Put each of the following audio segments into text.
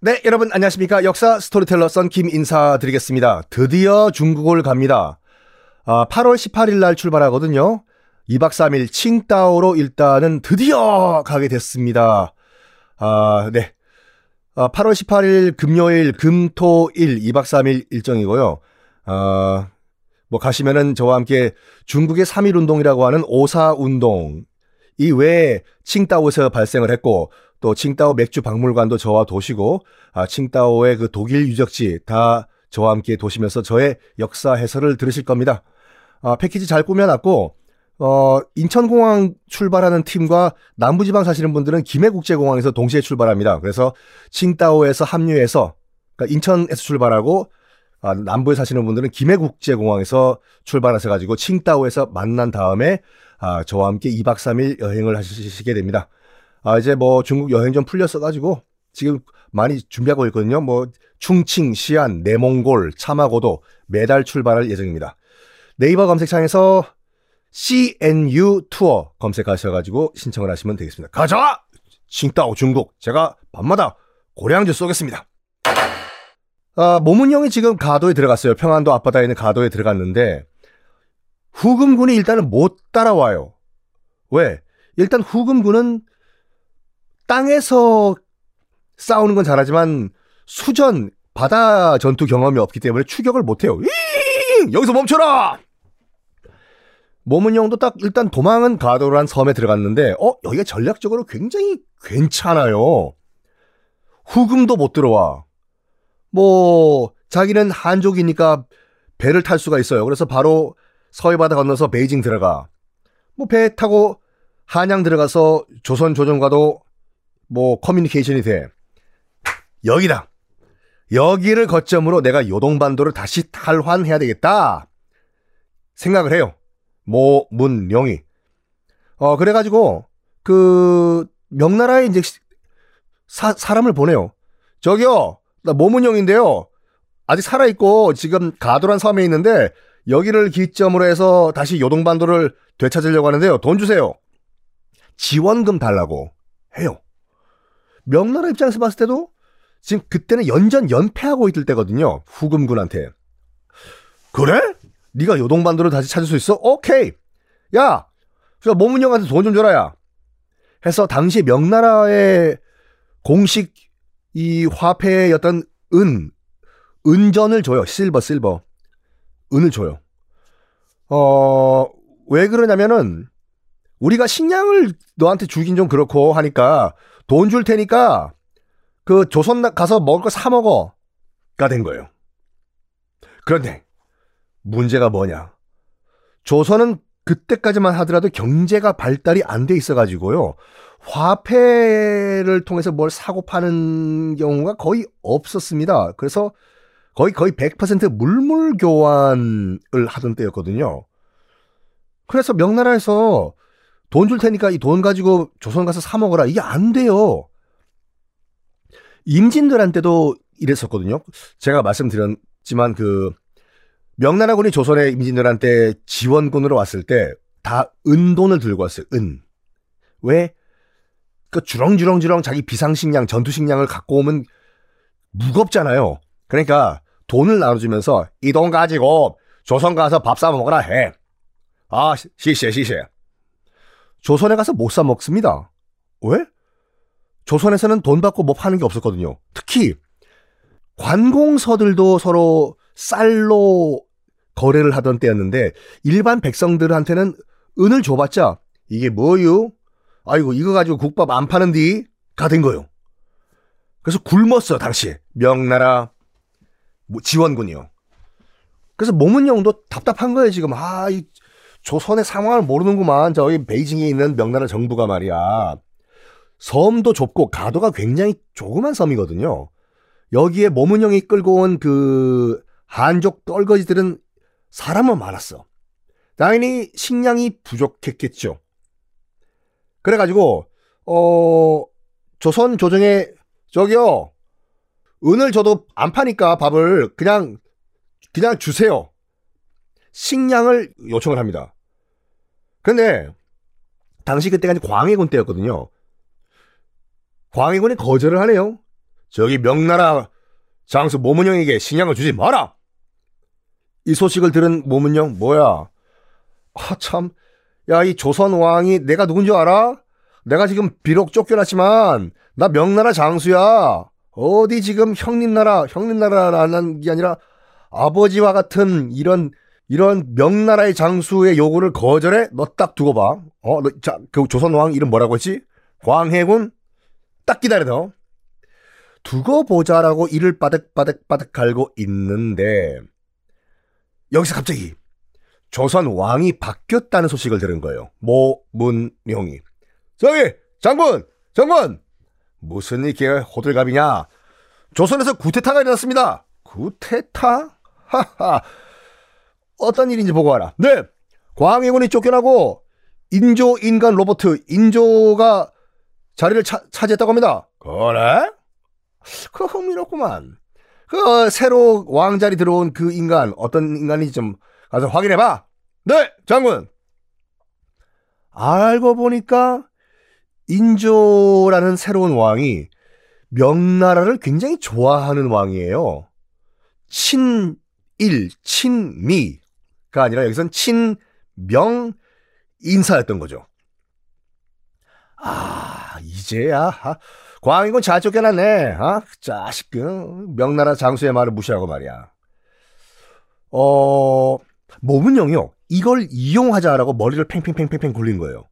네, 여러분 안녕하십니까. 역사 스토리텔러 썬킴 인사드리겠습니다. 드디어 중국을 갑니다. 아, 8월 18일 날 출발하거든요. 2박 3일 칭따오로 일단은 드디어 가게 됐습니다. 아, 네. 아, 8월 18일 금요일, 금, 토, 일 2박 3일 일정이고요. 아, 뭐 가시면은 저와 함께 중국의 3일 운동이라고 하는 오사 운동 이 외에 칭따오에서 발생을 했고 또 칭따오 맥주 박물관도 저와 도시고 아, 칭따오의 그 독일 유적지 다 저와 함께 도시면서 저의 역사 해설을 들으실 겁니다. 아, 패키지 잘 꾸며놨고 어, 인천공항 출발하는 팀과 남부지방 사시는 분들은 김해국제공항에서 동시에 출발합니다. 그래서 칭따오에서 합류해서 그러니까 인천에서 출발하고 아, 남부에 사시는 분들은 김해국제공항에서 출발하셔 가지고 칭따오에서 만난 다음에 아, 저와 함께 2박 3일 여행을 하시게 됩니다. 아, 이제 뭐 중국 여행 좀 풀렸어 가지고 지금 많이 준비하고 있거든요. 뭐 충칭, 시안, 내몽골, 차마고도 매달 출발할 예정입니다. 네이버 검색창에서 CNU 투어 검색하셔가지고 신청을 하시면 되겠습니다. 가자! 칭따오 중국. 제가 밤마다 고량주 쏘겠습니다. 아, 모문영이 지금 가도에 들어갔어요. 평안도 앞바다에 있는 가도에 들어갔는데 후금군이 일단은 못 따라와요. 왜? 일단 후금군은 땅에서 싸우는 건 잘하지만 수전 바다 전투 경험이 없기 때문에 추격을 못 해요. 여기서 멈춰라! 모문영도 딱 일단 도망은 가도란 섬에 들어갔는데 어 여기가 전략적으로 굉장히 괜찮아요. 후금도 못 들어와. 뭐 자기는 한족이니까 배를 탈 수가 있어요. 그래서 바로 서해바다 건너서 베이징 들어가. 뭐 배 타고 한양 들어가서 조선 조정과도 뭐 커뮤니케이션이 돼. 여기다. 여기를 거점으로 내가 요동반도를 다시 탈환해야 되겠다. 생각을 해요. 모 문 영이. 어, 그래가지고, 그, 명나라에 이제 사, 사람을 보내요. 저기요, 나 모문영인데요. 아직 살아있고, 지금 가도란 섬에 있는데, 여기를 기점으로 해서 다시 요동반도를 되찾으려고 하는데요. 돈 주세요. 지원금 달라고 해요. 명나라 입장에서 봤을 때도 지금 그때는 연전 연패하고 있을 때거든요. 후금군한테. 그래? 네가 요동반도를 다시 찾을 수 있어? 오케이. 야, 저 모문영한테 돈 좀 줘라 야. 해서 당시 명나라의 공식 이 어떤 은, 은전을 줘요. 실버, 실버. 은을 줘요. 어, 왜 그러냐면은 우리가 식량을 너한테 주긴 좀 그렇고 하니까 돈 줄 테니까 그 조선 가서 먹을 거 사 먹어가 된 거예요. 그런데 문제가 뭐냐? 조선은 그때까지만 하더라도 경제가 발달이 안 돼 있어가지고요. 화폐를 통해서 뭘 사고 파는 경우가 거의 없었습니다. 그래서 거의 거의 100% 물물 교환을 하던 때였거든요. 그래서 명나라에서 돈 줄 테니까 이 돈 가지고 조선 가서 사 먹어라. 이게 안 돼요. 임진들한테도 이랬었거든요. 제가 말씀드렸지만 그 명나라군이 조선의 임진들한테 지원군으로 왔을 때 다 은돈을 들고 왔어요. 은. 왜? 그 주렁주렁주렁 자기 비상식량, 전투식량을 갖고 오면 무겁잖아요. 그러니까 돈을 나눠주면서 이 돈 가지고 조선 가서 밥 사 먹으라 해. 아, 시시해, 시시해. 조선에 가서 못 사 먹습니다. 왜? 조선에서는 돈 받고 뭐 파는 게 없었거든요. 특히 관공서들도 서로 쌀로 거래를 하던 때였는데 일반 백성들한테는 은을 줘봤자 이게 뭐유? 아이고 이거 가지고 국밥 안 파는디 가 된 거요. 그래서 굶었어 당시에 명나라 뭐 지원군이요. 그래서 모문영도 답답한 거예요 지금 아 이 조선의 상황을 모르는구만 저기 베이징에 있는 명나라 정부가 말이야. 섬도 좁고 가도가 굉장히 조그만 섬이거든요. 여기에 모문영이 끌고 온 그 한족 떨거지들은 사람은 많았어. 당연히 식량이 부족했겠죠. 그래가지고 어 조선 조정에 저기요 은을 줘도 안 파니까 밥을 그냥 그냥 주세요. 식량을 요청을 합니다. 근데 당시 그때가 이제 광해군 때였거든요. 광해군이 거절을 하네요. 저기 명나라 장수 모문영에게 식량을 주지 마라. 이 소식을 들은 모문영 뭐야? 아 참, 야 이 조선 왕이 내가 누군지 알아? 내가 지금 비록 쫓겨났지만 나 명나라 장수야. 어디 지금 형님 나라, 형님 나라라는 게 아니라 아버지와 같은 이런 이런 명나라의 장수의 요구를 거절해? 너 딱 두고 봐. 어, 너, 자, 그 조선 왕 이름 뭐라고 했지? 광해군? 딱 기다려. 두고 보자라고 이를 바득바득바득 갈고 있는데 여기서 갑자기 조선 왕이 바뀌었다는 소식을 들은 거예요. 모문용이. 저기 장군, 장군. 무슨 이게 호들갑이냐? 조선에서 구테타가 일어났습니다. 구테타? 하하. 어떤 일인지 보고 와라. 네. 광해군이 쫓겨나고 인조 인간 로봇 인조가 자리를 차, 차지했다고 합니다. 그래? 그 흥미롭구만. 그 새로 왕자리 들어온 그 인간 어떤 인간인지 좀 가서 확인해봐. 네, 장군. 알고 보니까 인조라는 새로운 왕이 명나라를 굉장히 좋아하는 왕이에요. 친일, 친미가 아니라 여기선 친명 인사였던 거죠. 아, 이제야 광희군 잘 쫓겨났네. 아, 자식 그 명나라 장수의 말을 무시하고 말이야. 어, 모문영이요. 이걸 이용하자라고 머리를 팽팽팽팽팽 굴린 거예요.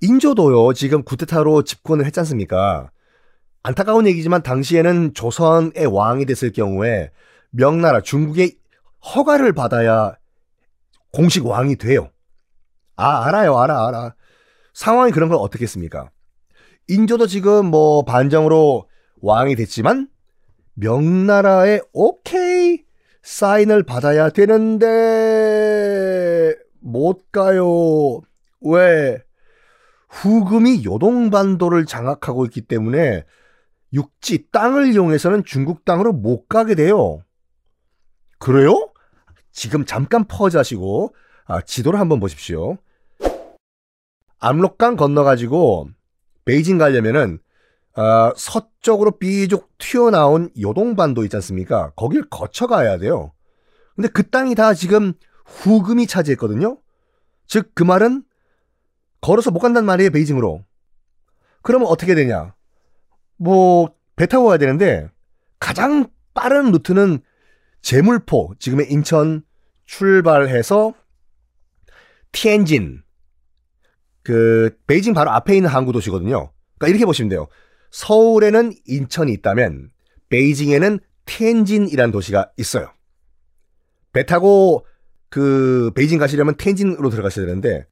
인조도요. 지금 구테타로 집권을 했지 않습니까? 안타까운 얘기지만 당시에는 조선의 왕이 됐을 경우에 명나라 중국의 허가를 받아야 공식 왕이 돼요. 아, 알아요. 알아, 알아. 상황이 그런 걸 어떻게 했습니까? 인조도 지금 뭐 반정으로 왕이 됐지만 명나라의 오케이 사인을 받아야 되는데 못 가요. 왜? 후금이 요동반도를 장악하고 있기 때문에 육지 땅을 이용해서는 중국 땅으로 못 가게 돼요. 그래요? 지금 잠깐 퍼즈하시고 아, 지도를 한번 보십시오. 압록강 건너가지고 베이징 가려면은 어, 서쪽으로 삐죽 튀어나온 요동반도 있지 않습니까? 거길 거쳐가야 돼요. 근데 그 땅이 다 지금 후금이 차지했거든요. 즉 그 말은 걸어서 못 간단 말이에요 베이징으로. 그러면 어떻게 되냐? 뭐 배 타고 가야 되는데 가장 빠른 루트는 제물포 지금의 인천 출발해서 티엔진 그 베이징 바로 앞에 있는 항구 도시거든요. 그러니까 이렇게 보시면 돼요. 서울에는 인천이 있다면 베이징에는 텐진이라는 도시가 있어요. 배 타고 그 베이징 가시려면 텐진으로 들어가셔야 되는데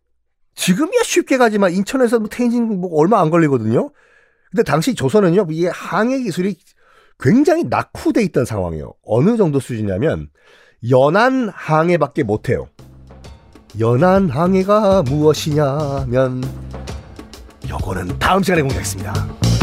지금이야 쉽게 가지만 인천에서 뭐 텐진 뭐 얼마 안 걸리거든요. 근데 당시 조선은요 이게 항해 기술이 굉장히 낙후돼 있던 상황이에요. 어느 정도 수준이냐면 연안 항해밖에 못 해요. 연안 항해가 무엇이냐면 요거는 다음 시간에 공개하겠습니다.